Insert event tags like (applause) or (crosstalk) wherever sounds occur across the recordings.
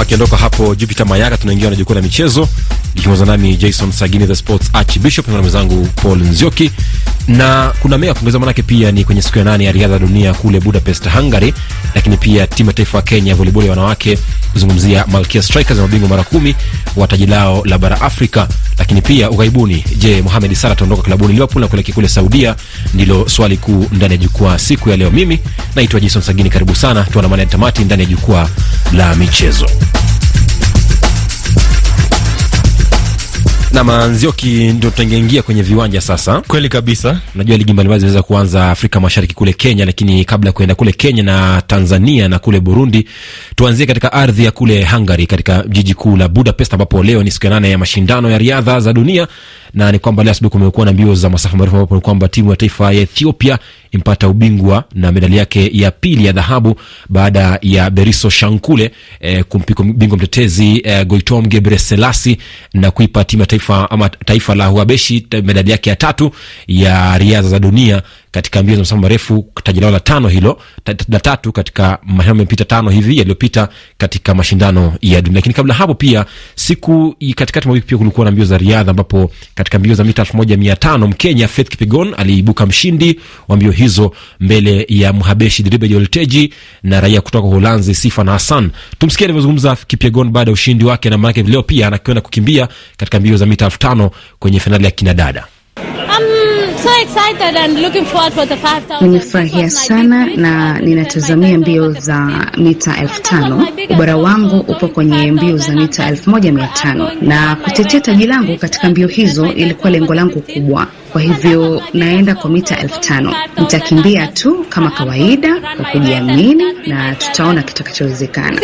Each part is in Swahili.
Akiondoka hapo Jupiter Mayaka, tunaingia na jukwaa la michezo likiongozwa nami Jason Sagini, the sports archbishop, na mwenzangu Paul Nzioki, na kuna mea kuongeza, manake pia ni kwenye siku ya nane ya riadha dunia kule Budapest, Hungary, lakini pia timu ya taifa ya Kenya volleyball ya wanawake kuzungumzia Malkia Strikers na mabingwa mara kumi wa taji lao la bara Afrika. Lakini pia ughaibuni, je, Mohamed Salah ataondoka klabuni Liverpool na kuelekea kule Saudia? Ndilo swali kuu ndani ya jukwaa siku ya leo. Mimi naitwa Jason Sagini, karibu sana, tuandamane tamati ndani ya jukwaa la michezo. Na Manzioki, ndio tutaingia kwenye viwanja sasa. Kweli kabisa, najua ligi mbalimbali zinaweza kuanza Afrika Mashariki kule Kenya, lakini kabla ya kuenda kule Kenya na Tanzania na kule Burundi, tuanzie katika ardhi ya kule Hungary, katika jiji kuu la Budapest, ambapo leo ni siku ya nane ya mashindano ya riadha za dunia na ni kwamba leo asubuhi kumekuwa na mbio za masafa marefu ambapo ni kwamba timu ya taifa ya Ethiopia impata ubingwa na medali yake ya pili ya dhahabu baada ya Beriso Shankule eh, kumpika bingwa mtetezi eh, Goitom Gebreselasi na kuipa timu ya taifa ama taifa la Huabeshi medali yake ya tatu ya riadha za dunia katika mbio za masafa marefu, taji lao la tano hilo la tatu katika mashindano yamepita tano hivi yaliyopita katika mashindano ya dunia. Lakini kabla hapo pia siku katikati mwa wiki pia kulikuwa na mbio za riadha, ambapo katika mbio za mita elfu moja mia tano Mkenya Faith Kipyegon aliibuka mshindi wa mbio hizo mbele ya Mhabeshi Diribe Jolteji na raia kutoka Uholanzi Sifan Hassan. Tumsikie alivyozungumza Kipyegon baada ya ushindi wake, na maanake leo pia anakwenda kukimbia katika mbio za mita elfu tano kwenye fainali ya kinadada. Nimefurahia sana na ninatazamia mbio za mita elfu tano. Ubora wangu upo kwenye mbio za mita elfu moja mia tano. na kutetea taji langu katika mbio hizo ilikuwa lengo langu kubwa. Kwa hivyo naenda kwa mita elfu tano. Nitakimbia tu kama kawaida kwa kujiamini na tutaona kitakachowezekana.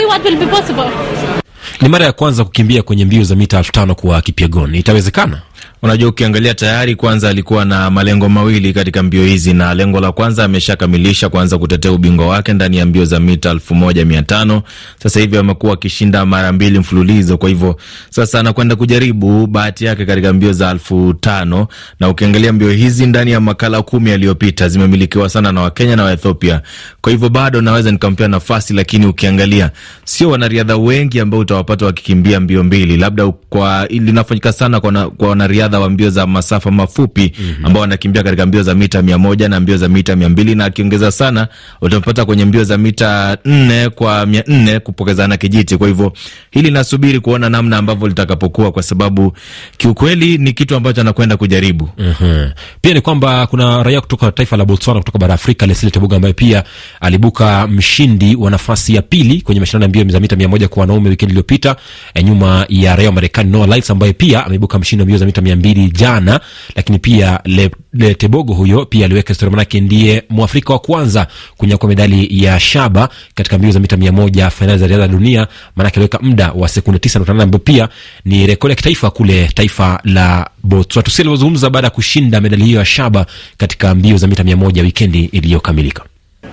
Ni mara ya kwanza kukimbia kwenye mbio za mita elfu tano kwa Kipyegon, itawezekana? Unajua, ukiangalia tayari kwanza alikuwa na malengo mawili katika mbio hizi, na lengo la kwanza ameshakamilisha, kwanza kutetea ubingwa wake ndani ya mbio za mita elfu moja mia tano. Sasa hivi amekuwa akishinda mara mbili mfululizo, kwa hivyo sasa anakwenda kujaribu bahati yake katika mbio za elfu tano. Na ukiangalia mbio hizi ndani ya makala kumi yaliyopita zimemilikiwa sana na Wakenya na Waethiopia, kwa hivyo bado naweza nikampea nafasi, lakini ukiangalia sio wanariadha wengi ambao utawapata wakikimbia mbio mbili, labda kwa linafanyika sana kwa wanariadha wa mbio za masafa mafupi mm -hmm. ambao wanakimbia katika mbio za mita mia moja na mbio za mita mia mbili na akiongeza sana utampata kwenye mbio za mita nne kwa mia nne kupokezana kijiti. Kwa hivyo hili nasubiri kuona namna ambavyo litakapokuwa, kwa sababu kiukweli ni kitu ambacho anakwenda kujaribu. mm -hmm. Pia ni kwamba kuna raia kutoka taifa la Botswana kutoka bara Afrika, Leslie Tebuga ambaye pia alibuka mshindi wa nafasi ya pili kwenye mashindano ya mbio za mita mia moja kwa wanaume wikendi iliyopita, nyuma ya raia wa Marekani Noah Lyles ambaye pia ameibuka mshindi wa mbio za mita mia mbili jana. Lakini pia Le, Le Tebogo huyo pia aliweka historia, manake ndiye mwafrika wa kwanza kunyakua medali ya shaba katika mbio za mita mia moja fainali za riadha dunia, manake aliweka muda wa sekunde tisa nukta nane ambayo pia ni rekodi ya kitaifa kule taifa la Botswana. Tusikie alivyozungumza baada ya kushinda medali hiyo ya shaba katika mbio za mita mia moja wikendi iliyokamilika.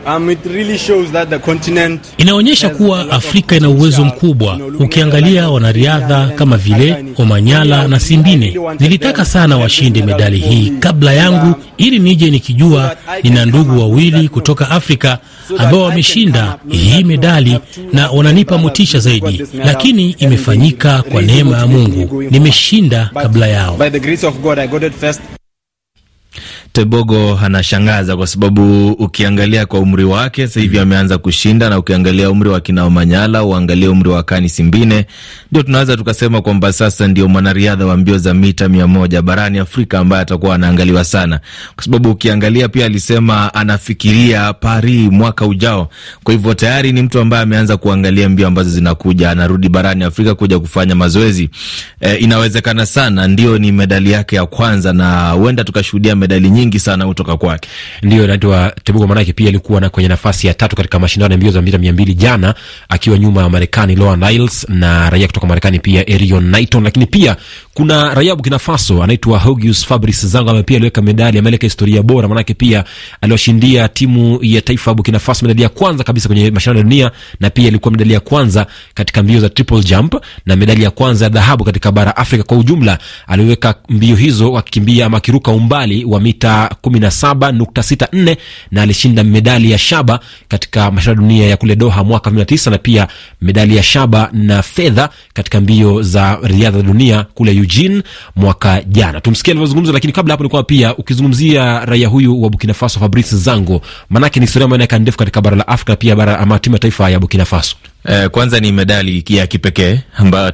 Um, it really shows that the continent inaonyesha kuwa Afrika ina uwezo mkubwa. Ukiangalia wanariadha kama vile Omanyala na Simbine, nilitaka sana washinde medali hii. kabla yangu, ili nije nikijua nina ndugu wawili kutoka Afrika ambao wameshinda hii medali na wananipa motisha zaidi, lakini imefanyika kwa neema ya Mungu. Nimeshinda kabla yao. Tebogo anashangaza kwa sababu ukiangalia kwa umri wake sasa hivi ameanza kushinda, na ukiangalia umri wa kina Omanyala, uangalie umri wa Kani Simbine, ndio tunaweza tukasema kwamba sasa ndio mwanariadha wa mbio za mita mia moja barani Afrika ambaye atakuwa anaangaliwa sana, kwa sababu ukiangalia pia alisema anafikiria Paris mwaka ujao. Kwa hivyo tayari ni mtu ambaye ameanza kuangalia mbio ambazo zinakuja, anarudi barani Afrika kuja kufanya mazoezi. E, inawezekana sana ndio ni medali yake ya kwanza, na huenda tukashuhudia medali nyingi sana kutoka kwake. Ndio naitwa Tebugo, maanake pia alikuwa na kwenye nafasi ya tatu katika mashindano ya mbio za mita mia mbili jana, akiwa nyuma ya Marekani Loa Niles na raia kutoka Marekani pia Erion Naiton. Lakini pia kuna raia Burkina Faso anaitwa Hugius Fabrice Zango, ambaye pia aliweka medali, ameleka historia bora, maanake pia aliwashindia timu ya taifa ya Burkina Faso medali ya kwanza kabisa kwenye mashindano ya dunia, na pia ilikuwa medali ya kwanza katika mbio za triple jump na medali ya kwanza ya dhahabu katika bara Afrika kwa ujumla. Aliweka mbio hizo akikimbia ama akiruka umbali wa mita mita 17.64 na alishinda medali ya shaba katika mashindano ya dunia ya kule Doha mwaka 2009 na pia medali ya shaba na fedha katika mbio za riadha za dunia kule Eugene mwaka jana. Tumsikie alivyozungumza, lakini kabla hapo nilikuwa pia ukizungumzia raia huyu wa Burkina Faso Fabrice Zango, manake ni historia ambayo inakaa ndefu katika bara la Afrika pia bara ama timu ya taifa ya Burkina Faso. Eh, kwanza ni medali ya kipekee ambayo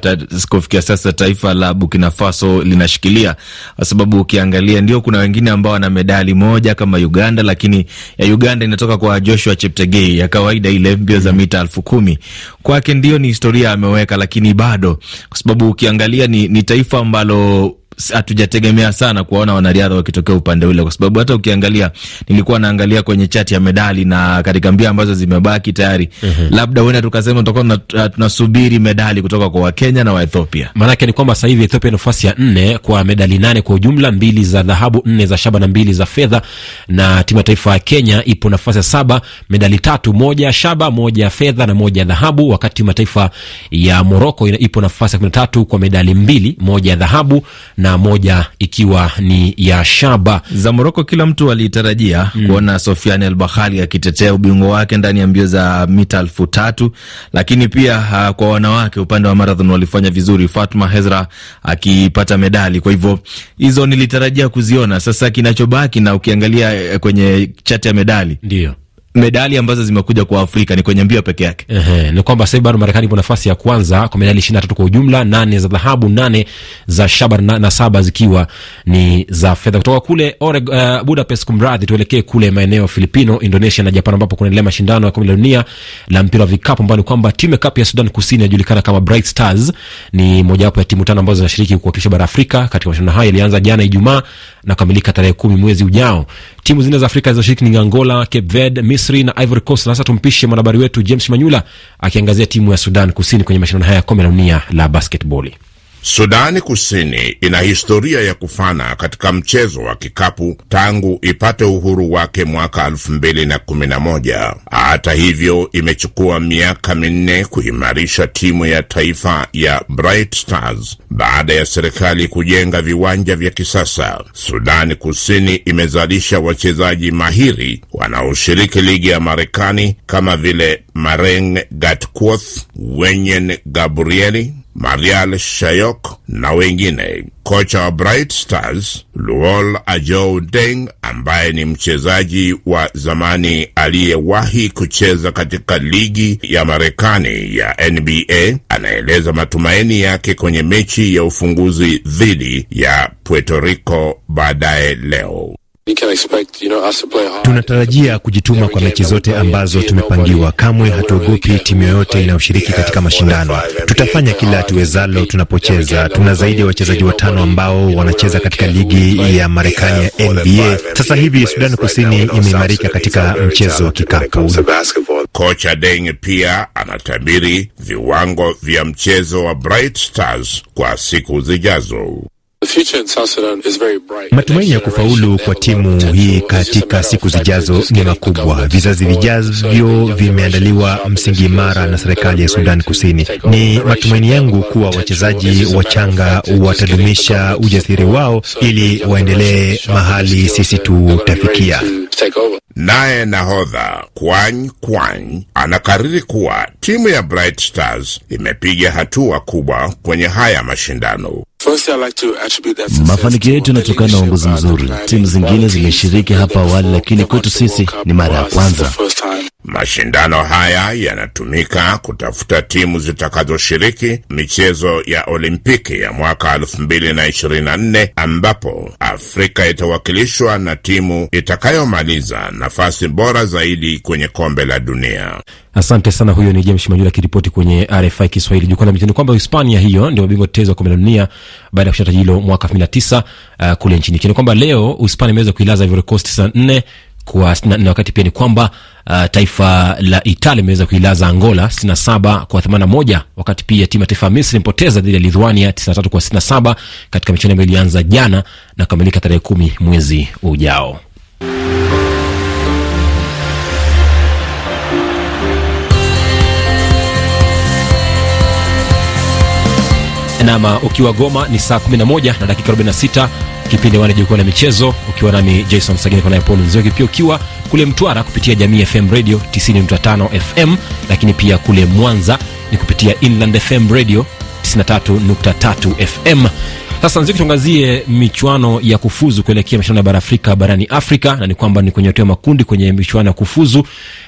kufikia sasa taifa la Burkina Faso linashikilia, kwa sababu ukiangalia ndio kuna wengine ambao wana medali moja kama Uganda, lakini ya Uganda inatoka kwa Joshua Cheptegei. Ya kawaida, ile mbio za mita elfu kumi. Kwake ndio ni historia ameweka, lakini bado. Kwa sababu ukiangalia ni, ni taifa ambalo hatujategemea sana kuwaona wanariadha wakitokea upande ule, kwa sababu hata ukiangalia, nilikuwa naangalia kwenye chati ya medali na katika mbio ambazo zimebaki tayari, mm -hmm. labda huenda tukasema tutakuwa tunasubiri medali kutoka kwa Wakenya na Waethiopia. Maanake ni kwamba sasa hivi Ethiopia nafasi ya nne kwa medali nane kwa ujumla, mbili za dhahabu, nne za shaba na mbili za fedha, na timu ya taifa ya Kenya ipo nafasi ya saba, medali tatu, moja shaba, moja fedha na moja dhahabu, wakati timu ya taifa ya Moroko ipo nafasi ya kumi na tatu kwa medali mbili, moja dhahabu na na moja ikiwa ni ya shaba. Za Moroko kila mtu alitarajia mm. kuona Sofiane El Bahali akitetea ubingwa wake ndani ya mbio za mita elfu tatu lakini pia uh, kwa wanawake upande wa marathon walifanya vizuri, Fatma Hezra akipata medali. Kwa hivyo hizo nilitarajia kuziona. Sasa kinachobaki na ukiangalia kwenye chati ya medali ndio medali ambazo zimekuja kwa Afrika ni kwenye mbio peke yake. Ehe, ni kwamba sasa bado Marekani ipo nafasi ya kwanza kwa medali ishirini na tatu kwa ujumla, nane za dhahabu, nane za shaba na, na saba zikiwa ni za fedha. Kutoka kule Oreg, uh, Budapest, kumradhi, tuelekee kule maeneo Filipino, Indonesia na Japan ambapo kunaendelea mashindano ya kombe la dunia la mpira wa vikapu ambayo ni kwamba timu ya kapu ya Sudan Kusini inajulikana kama Bright Stars ni mojawapo ya timu tano ambazo zinashiriki kuwakilisha bara Afrika katika mashindano haya. Yalianza jana Ijumaa na kukamilika tarehe kumi mwezi ujao. Timu zingine za Afrika zilizoshiriki ni Angola, Cape Verde, Misri na Ivory Coast. Na sasa tumpishe mwanahabari wetu James Manyula akiangazia timu ya Sudan Kusini kwenye mashindano haya ya kombe la dunia la basketball. Sudani Kusini ina historia ya kufana katika mchezo wa kikapu tangu ipate uhuru wake mwaka elfu mbili na kumi na moja. Hata hivyo, imechukua miaka minne kuimarisha timu ya taifa ya Bright Stars baada ya serikali kujenga viwanja vya kisasa. Sudani Kusini imezalisha wachezaji mahiri wanaoshiriki ligi ya Marekani kama vile Mareng Gatkuoth, Wenyen Gabrieli Marial Shayok na wengine. Kocha wa Bright Stars Luol Ajou Deng, ambaye ni mchezaji wa zamani aliyewahi kucheza katika ligi ya Marekani ya NBA, anaeleza matumaini yake kwenye mechi ya ufunguzi dhidi ya Puerto Rico baadaye leo. Tunatarajia kujituma kwa mechi zote ambazo tumepangiwa. Kamwe hatuogopi timu yoyote inayoshiriki katika mashindano. Tutafanya kila tuwezalo tunapocheza. Tuna zaidi ya wachezaji watano ambao wanacheza katika ligi ya Marekani ya NBA. Sasa hivi Sudan Kusini imeimarika katika mchezo wa kikapu. Kocha Deng pia anatabiri viwango vya mchezo wa Bright Stars kwa siku zijazo. Matumaini ya kufaulu kwa timu hii katika siku zijazo ni makubwa. Vizazi vijavyo vimeandaliwa msingi imara na serikali ya Sudan Kusini. Ni matumaini yangu kuwa wachezaji wachanga watadumisha ujasiri wao ili waendelee mahali sisi tutafikia. Naye nahodha Kwany Kwany anakariri kuwa timu ya Bright Stars imepiga hatua kubwa kwenye haya mashindano. Mafanikio yetu yanatokana na uongozi mzuri. Timu zingine zimeshiriki hapa awali, lakini kwetu sisi ni mara ya kwanza. Mashindano haya yanatumika kutafuta timu zitakazoshiriki michezo ya Olimpiki ya mwaka elfu mbili na ishirini na nne ambapo Afrika itawakilishwa na timu itakayomaliza nafasi bora zaidi kwenye kombe la dunia. Asante sana. Huyo ni James Manyula akiripoti kwenye RFI Kiswahili. Jukwaa la michezo kwamba Hispania hiyo ndio mabingwa tetezi wa kombe la dunia baada ya kushinda taji mwaka elfu mbili na tisa uh, kule nchini Kenya. Kwamba leo Uhispania imeweza kuilaza Ivory Coast tisa nne kwa na, na wakati pia ni kwamba uh, taifa la Italia imeweza kuilaza Angola sitini na saba kwa themanini na moja wakati pia timu ya taifa ya Misri imepoteza dhidi ya Lithuania tisini na tatu kwa sitini na saba katika michuano ambayo ilianza jana na kukamilika tarehe kumi mwezi ujao. Nama ukiwa Goma ni saa 11 na dakika 46 kipindi wana jukwaa la michezo, ukiwa nami Jason Sagini kwa naye Paul Nzioki, pia ukiwa kule Mtwara kupitia Jamii FM Radio 90.5 FM, lakini pia kule Mwanza ni kupitia Inland FM Radio 93.3 FM. Sasa Nzioki, tuangazie michuano ya kufuzu kuelekea mashindano ya bara Afrika barani Afrika, na ni kwamba ni kwenye hatua makundi kwenye michuano ya kufuzu,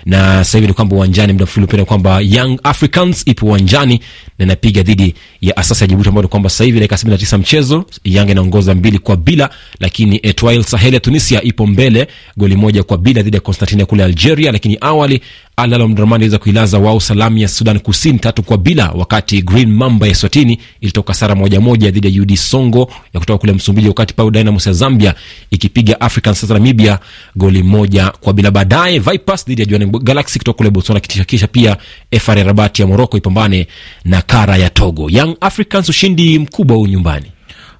na sasa hivi ni kwamba uwanjani, muda mfupi uliopita, kwamba Young Africans ipo uwanjani na inapiga dhidi ya Asasi ya Jibuti, ambayo ni kwamba sasa hivi dakika 79 mchezo, Young inaongoza mbili kwa bila, lakini Etoile Sahel ya Tunisia ipo mbele goli moja kwa bila dhidi ya Constantine kule Algeria, lakini awali Al Ahly Omdurman iliweza kuilaza wao Salamu ya Sudan Kusini tatu kwa bila, wakati Green Mamba ya Swatini ilitoka sara moja moja dhidi ya UD Songo ya kutoka kule Msumbiji, wakati Pau Dynamos ya Zambia ikipiga African Stars Namibia goli moja kwa bila. Baadaye Vipers dhidi ya Jwaneng Galaxy kutoka kule Botswana, kisha pia FAR Rabat ya Morocco ipambane na Kara ya Togo. Young Africans ushindi mkubwa huu nyumbani.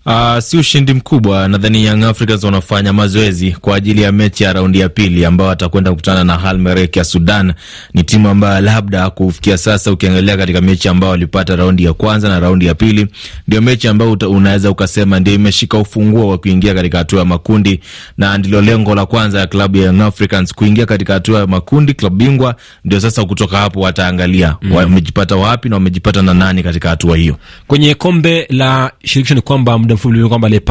Uh, si ushindi mkubwa. Nadhani Young Africans wanafanya mazoezi kwa ajili ya mechi ya raundi ya pili ambao watakwenda kukutana na Al Merrikh ya Sudan. Ni timu ambayo labda kufikia sasa, ukiangalia katika mechi ambao walipata raundi ya kwanza na raundi ya pili, ndio mechi ambayo unaweza ukasema ndio imeshika ufunguo wa kuingia katika hatua ya makundi, na ndilo lengo la kwanza ya klabu ya Young Africans kuingia katika hatua ya makundi, klabu bingwa. Ndio sasa kutoka hapo wataangalia mm, wamejipata wapi na wamejipata na nani katika hatua hiyo. Kwenye kombe la shirikisho ni kwamba muda mfupi kwamba Le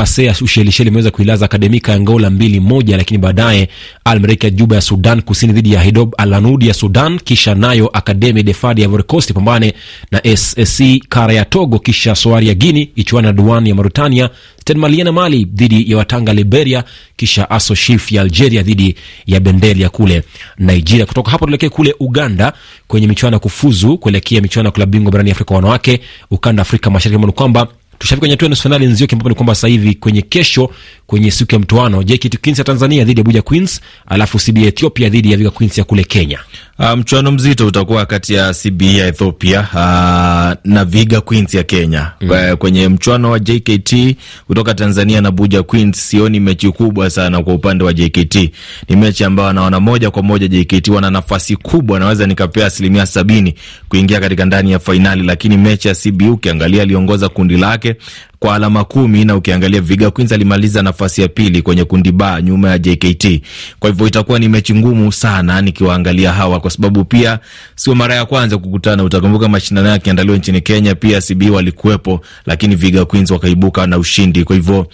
Ushelisheli imeweza kuilaza Akademika ya Angola mbili moja, lakini baadaye Al ya Juba ya Sudan Kusini dhidi ya Hidob Al ya Sudan, kisha nayo Akademi de ya Ivory Coast pambane na SSC Kara ya Togo, kisha Soari ya Guini ichuana na Duan ya Mauritania, Stade Malien Mali dhidi ya Watanga Liberia, kisha Aso Shif ya Algeria dhidi ya Bendel ya kule Nigeria. Kutoka hapo tuelekee kule Uganda kwenye michuano ya kufuzu kuelekea michuano ya klabu bingwa barani Afrika wanawake, ukanda Afrika Mashariki kwamba tushafika kwenye hatua ya nusu fainali Nzioki, ambapo ni kwamba sasa hivi kwenye kesho, kwenye siku ya mtoano, JKT Queens ya Tanzania dhidi ya Abuja Queens, alafu CBA Ethiopia dhidi ya Viga Queens ya kule Kenya. Uh, mchuano mzito utakuwa kati ya CBA ya Ethiopia uh, na Viga Queens ya Kenya. Mm. Kwenye mchuano wa JKT kutoka Tanzania na Abuja Queens, sioni mechi kubwa sana kwa upande wa JKT. Ni mechi ambayo naona moja kwa moja JKT wana nafasi kubwa, naweza nikapea asilimia sabini kuingia katika ndani ya fainali, lakini mechi ya CBA ukiangalia aliongoza kundi lake kwa alama kumi na ukiangalia Viga Queens alimaliza nafasi ya pili kwenye kundi ba nyuma ya JKT. Kwa hivyo itakuwa ni mechi ngumu sana nikiwaangalia hawa, kwa sababu pia sio mara ya kwanza kukutana. Utakumbuka mashindano yakiandaliwa nchini Kenya, pia CB walikuwepo, lakini Viga Queens wakaibuka na ushindi. Kwa hivyo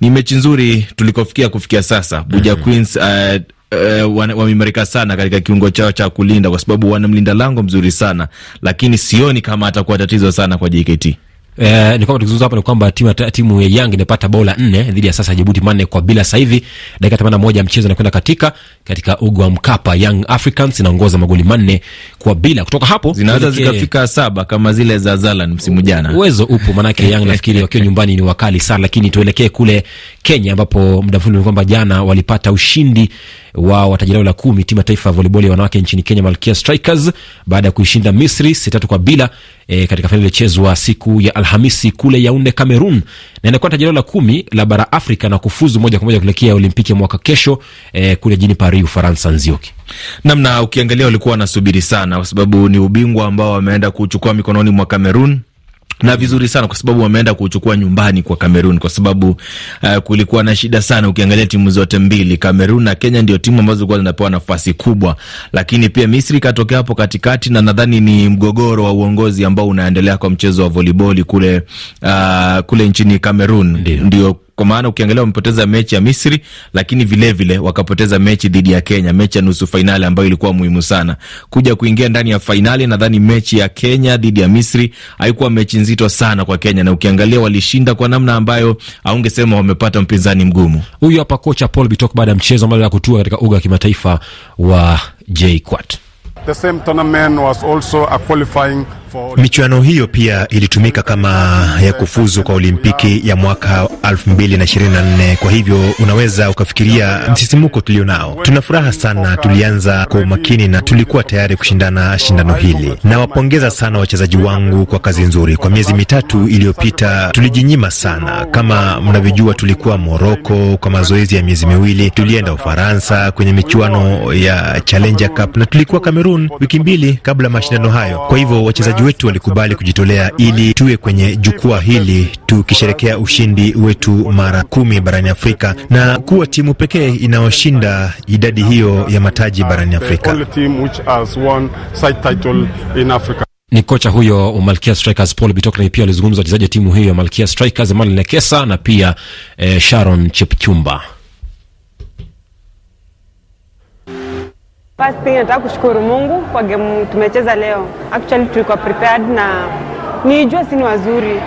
ni mechi nzuri tulikofikia kufikia sasa. Buja -hmm. Queens uh, Uh, wameimarika sana katika kiungo chao cha kulinda, kwa sababu wanamlinda lango mzuri sana, lakini sioni kama atakuwa tatizo sana kwa JKT. Eh, ni kwamba tukizungumza hapa ni kwamba timu, timu ya Yanga imepata bao la nne dhidi ya sasa Jibuti manne kwa bila. Sasa hivi dakika themanini na moja mchezo inakwenda katika katika ugo wa Mkapa, Young Africans inaongoza magoli manne kwa bila. Kutoka hapo zinaweza zikafika saba kama zile za Zalan msimu jana. Uwezo upo, manake (laughs) Young nafikiri wakiwa nyumbani ni wakali sana, lakini tuelekee kule Kenya ambapo muda mfupi kwamba jana walipata ushindi wa taji lao la kumi, timu ya taifa ya volleyball ya wanawake nchini Kenya, Malkia Strikers, baada ya kuishinda Misri sita tatu kwa bila e, katika fainali iliyochezwa siku ya Alhamisi kule Yaunde, Cameroon, na inakuwa taji lao la kumi la bara Afrika na kufuzu moja kwa moja kuelekea Olimpiki ya mwaka kesho eh, kule jini Paris, Ufaransa. Nzioki namna ukiangalia walikuwa wanasubiri sana, kwa sababu ni ubingwa ambao wameenda kuchukua mikononi mwa Cameroon na vizuri sana kwa sababu wameenda kuchukua nyumbani kwa Kamerun, kwa sababu uh, kulikuwa na shida sana. Ukiangalia timu zote mbili, Kamerun na Kenya, ndio timu ambazo zilikuwa zinapewa nafasi kubwa, lakini pia Misri katokea hapo katikati, na nadhani ni mgogoro wa uongozi ambao unaendelea kwa mchezo wa voliboli kule, uh, kule nchini Kamerun ndio kwa maana ukiangalia wamepoteza mechi ya Misri, lakini vilevile vile, wakapoteza mechi dhidi ya Kenya, mechi ya nusu fainali ambayo ilikuwa muhimu sana kuja kuingia ndani ya fainali. Nadhani mechi ya Kenya dhidi ya Misri haikuwa mechi nzito sana kwa Kenya, na ukiangalia walishinda kwa namna ambayo aungesema wamepata mpinzani mgumu. Huyu hapa kocha Paul Bitok baada ya mchezo ambao la kutua katika uga wa kimataifa wa JKUAT. The same tournament was also a qualifying. Michuano hiyo pia ilitumika kama ya kufuzu kwa Olimpiki ya mwaka 2024. Kwa hivyo unaweza ukafikiria msisimuko tulio nao. Tuna furaha sana, tulianza kwa umakini na tulikuwa tayari kushindana shindano hili. Nawapongeza sana wachezaji wangu kwa kazi nzuri. Kwa miezi mitatu iliyopita tulijinyima sana, kama mnavyojua, tulikuwa Moroko kwa mazoezi ya miezi miwili, tulienda Ufaransa kwenye michuano ya Challenger Cup na tulikuwa Cameroon wiki mbili kabla mashindano hayo. Kwa hivyo wachezaji wachezaji wetu walikubali kujitolea ili tuwe kwenye jukwaa hili tukisherekea ushindi wetu mara kumi barani Afrika na kuwa timu pekee inayoshinda idadi hiyo ya mataji barani Afrika. Ni kocha huyo wa Malkia Strikers Paul Bitok, pia alizungumza wachezaji wa timu hiyo ya Malkia Strikers Emmanuel Nekesa na pia eh, Sharon Chepchumba. First thing nataka kushukuru Mungu kwa game tumecheza leo. Actually tulikuwa prepared na nijua si ni wazuri,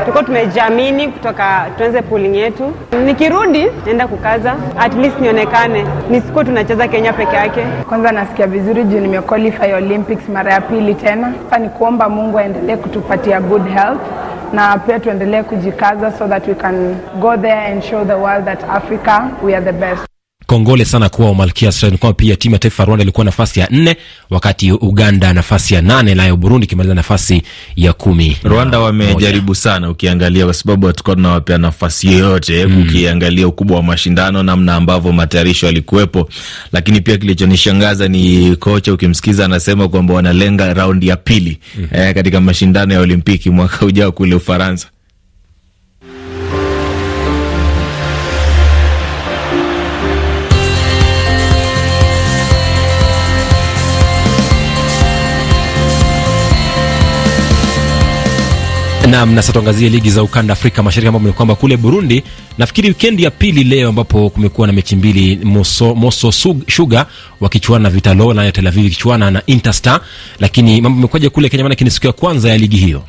tulikuwa tumejiamini kutoka tuanze pooling yetu. Nikirudi naenda kukaza, at least nionekane, nisikuwa tunacheza Kenya peke yake. Kwanza nasikia vizuri juu nimequalify Olympics mara ya pili tena. Sasa ni kuomba Mungu aendelee kutupatia good health na pia tuendelee kujikaza so that we can go there and show the world that Africa we are the best. Kongole sana kuwa Malkia Strikers. Kwa pia timu ya taifa ya Rwanda ilikuwa nafasi ya nne, wakati Uganda nafasi ya nane, nayo Burundi ikimaliza nafasi ya kumi. Rwanda wamejaribu sana, ukiangalia kwa sababu hatukuwa tunawapea nafasi yoyote mm. Ukiangalia ukubwa wa mashindano, namna ambavyo matayarisho yalikuwepo, lakini pia kilichonishangaza ni kocha, ukimsikiza anasema kwamba wanalenga raundi ya pili mm eh, katika mashindano ya Olimpiki mwaka ujao kule Ufaransa. Nam na sasa tuangazie ligi za ukanda Afrika Mashariki, ambapo ni kwamba kule Burundi nafikiri wikendi ya pili leo, ambapo kumekuwa na mechi mbili, Moso, Moso Sugar wakichuana na Vitalo na Tel Aviv ikichuana na Interstar. Lakini mambo yamekuwaje kule Kenya, Maana ni siku ya kwanza ya ligi hiyo.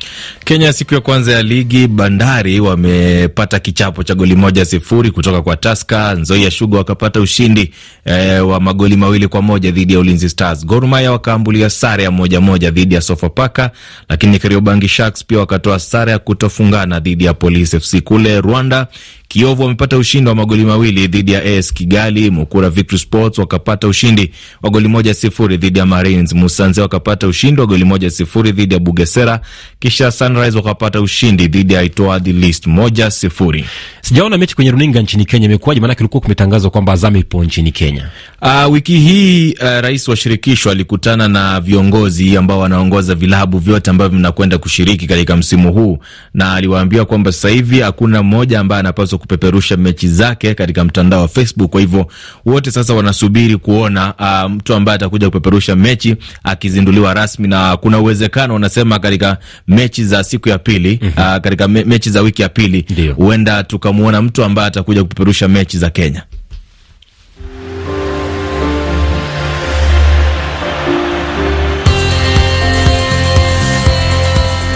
Kenya, siku ya kwanza ya ligi, Bandari wamepata kichapo cha goli moja sifuri kutoka kwa Tusker. Nzoia Sugar wakapata ushindi eh, wa magoli mawili kwa moja dhidi ya Ulinzi Stars. Gor Mahia wakaambulia sare ya moja moja dhidi ya Sofapaka, lakini Kariobangi Sharks pia wakatoa sare ya kutofungana dhidi ya Police FC. Kule Rwanda Kiovu wamepata ushindi wa magoli mawili dhidi ya AS Kigali. Mukura Victory Sports wakapata ushindi wa goli moja sifuri dhidi ya Marines. Musanze wakapata ushindi wa goli moja sifuri dhidi ya Bugesera, kisha Sunrise wakapata ushindi dhidi ya Itoadi List moja sifuri. Sijaona mechi kwenye runinga nchini Kenya, imekuwaje? Maanake ulikuwa kumetangazwa kwamba Azam ipo nchini Kenya. Uh, wiki hii uh, rais wa shirikisho alikutana na viongozi ambao wanaongoza vilabu vyote ambavyo vinakwenda kushiriki katika msimu huu, na aliwaambia kwamba sasa hivi hakuna mmoja ambaye anapaswa kupeperusha mechi zake katika mtandao wa Facebook. Kwa hivyo wote sasa wanasubiri kuona uh, mtu ambaye atakuja kupeperusha mechi akizinduliwa rasmi, na kuna uwezekano wanasema katika mechi za siku ya pili mm -hmm. uh, katika me mechi za wiki ya pili huenda tukamwona mtu ambaye atakuja kupeperusha mechi za Kenya.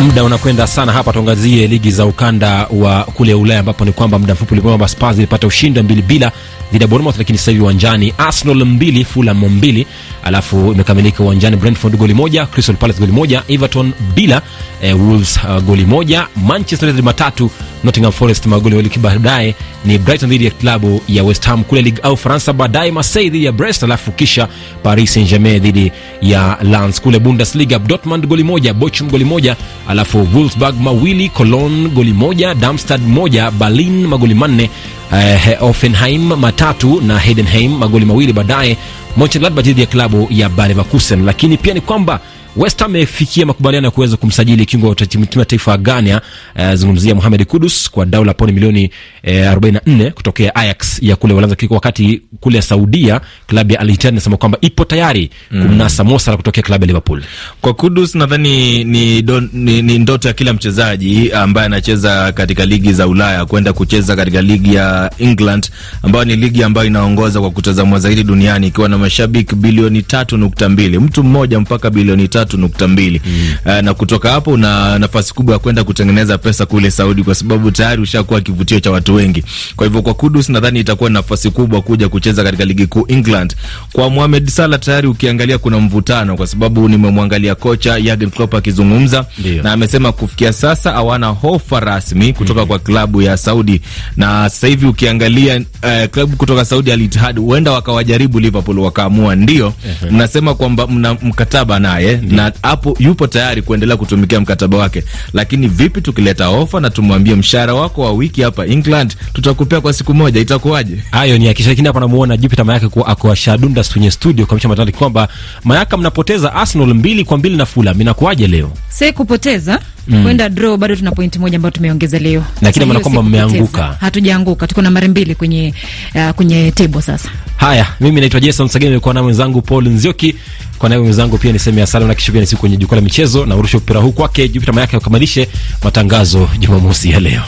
Muda unakwenda sana hapa, tuangazie ligi za ukanda wa kule Ulaya, ambapo ni kwamba muda mfupi ulikuwa Spurs ilipata ushindi mbili bila dhidi ya Bournemouth, lakini sasa hivi uwanjani Arsenal mbili Fulham mbili, alafu imekamilika uwanjani Brentford goli moja, Crystal Palace goli moja, Everton bila eh, Wolves uh, goli moja, Manchester United matatu, Nottingham Forest magoli mawili. Baadaye ni Brighton dhidi ya klabu ya West Ham kule Ligue 1 Faransa, baadaye Marseille dhidi ya Brest, alafu kisha Paris Saint-Germain dhidi ya Lens. Kule Bundesliga Dortmund goli moja, Bochum goli moja, alafu Wolfsburg mawili, Cologne goli moja, Darmstadt moja, Berlin magoli manne Uh, Offenheim matatu na Heidenheim magoli mawili. Baadaye Mönchengladbach dhidi ya klabu ya Bayer Leverkusen. Lakini pia ni kwamba West Ham amefikia makubaliano ya kuweza kumsajili kiungo wa timu ya taifa ya Ghana, uh, zungumzia Mohamed Kudus kwa dau la pauni milioni uh, 44 kutokea Ajax ya kule Uholanzi, wakati kule Saudia klabu ya Al Ittihad inasema kwamba ipo tayari kumnasa Mo Salah kutokea klabu ya Liverpool. Kwa Kudus nadhani ni, ni, ni ndoto ya kila mchezaji ambaye anacheza katika ligi za Ulaya kwenda kucheza katika ligi ya England ambayo ni ligi ambayo inaongoza kwa kutazamwa zaidi duniani ikiwa na mashabiki bilioni tatu nukta mbili mtu mmoja mpaka bilioni tatu nukta mbili mm. Uh, na kutoka hapo una nafasi kubwa ya kwenda kutengeneza pesa kule Saudi kwa sababu tayari ushakuwa kivutio cha watu wengi. Kwa hivyo kwa Kudus nadhani itakuwa nafasi kubwa kuja kucheza katika ligi kuu England. Kwa Mohamed Salah tayari ukiangalia kuna mvutano, kwa sababu nimemwangalia kocha Jurgen Klopp akizungumza na amesema kufikia sasa hawana hofa rasmi kutoka mm. kwa klabu ya Saudi, na sasa hivi ukiangalia uh, klabu kutoka Saudi Al Ittihad huenda wakawajaribu Liverpool wakaamua ndio, mnasema kwamba mna mkataba naye na hapo yupo tayari kuendelea kutumikia mkataba wake. Lakini vipi tukileta ofa na tumwambie mshahara wako wa wiki hapa England tutakupea kwa siku moja, itakuwaje? Hayo ni akisha. Lakini hapa namuona Jupiter Mayaka kwa ako Shadunda kwenye studio kwa mchama mchana kwamba Mayaka, mnapoteza Arsenal mbili kwa mbili na Fulham, inakuwaje leo? Si kupoteza mm. kwenda draw, bado tuna pointi moja ambayo tumeongeza leo, lakini maana kwamba mmeanguka. Hatujaanguka, tuko na mara mbili kwenye uh, kwenye table sasa. Haya, mimi naitwa Jason Sageni, nilikuwa na mwenzangu Paul Nzioki kwa naye mwenzangu pia niseme asante na kisha pia nisiku kwenye jukwaa la michezo na urusha mpira huu kwake Jupiter Mayaka akamilishe matangazo Jumamosi ya leo.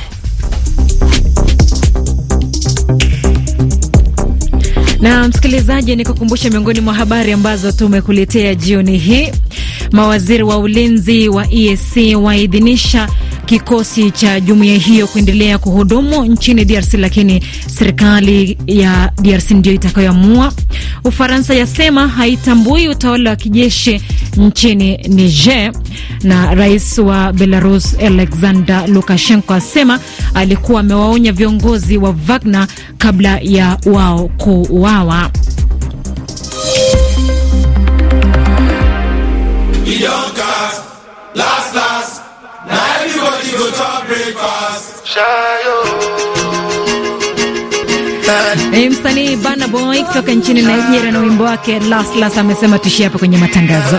Na msikilizaji, ni kukumbusha miongoni mwa habari ambazo tumekuletea jioni hii. Mawaziri wa ulinzi wa EAC waidhinisha kikosi cha jumuiya hiyo kuendelea kuhudumu nchini DRC, lakini serikali ya DRC ndio itakayoamua. Ufaransa yasema haitambui utawala wa kijeshi nchini Niger, na rais wa Belarus Alexander Lukashenko asema alikuwa amewaonya viongozi wa Wagner kabla ya wao kuuawa. E, msanii Burna Boy kutoka nchini Nigeria na wimbo wake Last Last amesema tuishie hapa kwenye matangazo.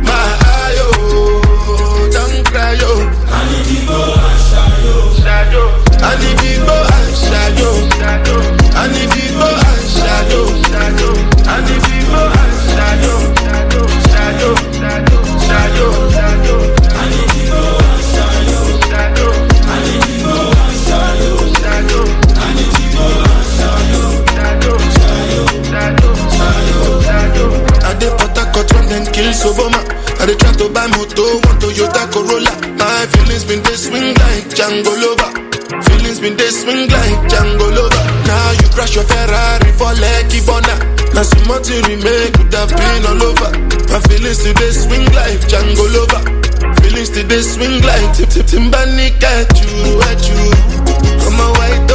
Some more to could have been all over. My feelings today swing like Django Lover. Feelings today swing like Tip Tip Timbani at you, at you. I'm a white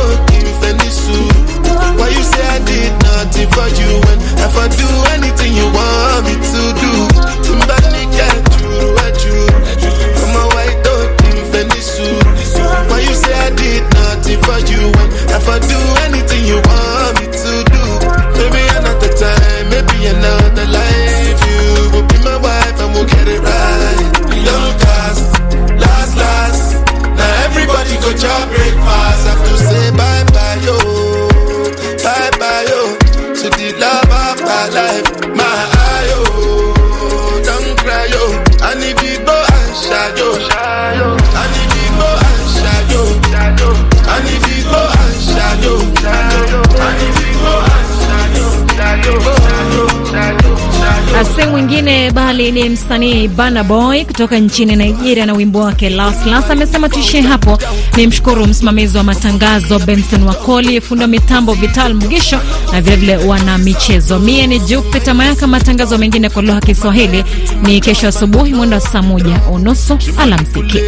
Bali ni msanii Burna Boy kutoka nchini Nigeria na wimbo wake Las Las. Amesema tuishie hapo. Ni mshukuru msimamizi wa matangazo Benson Wakoli, funda mitambo Vital Mugisho na vilevile wana michezo. Mie ni Jupita Mayaka. Matangazo mengine kwa lugha Kiswahili ni kesho asubuhi mwendo wa saa moja unusu alamsiki.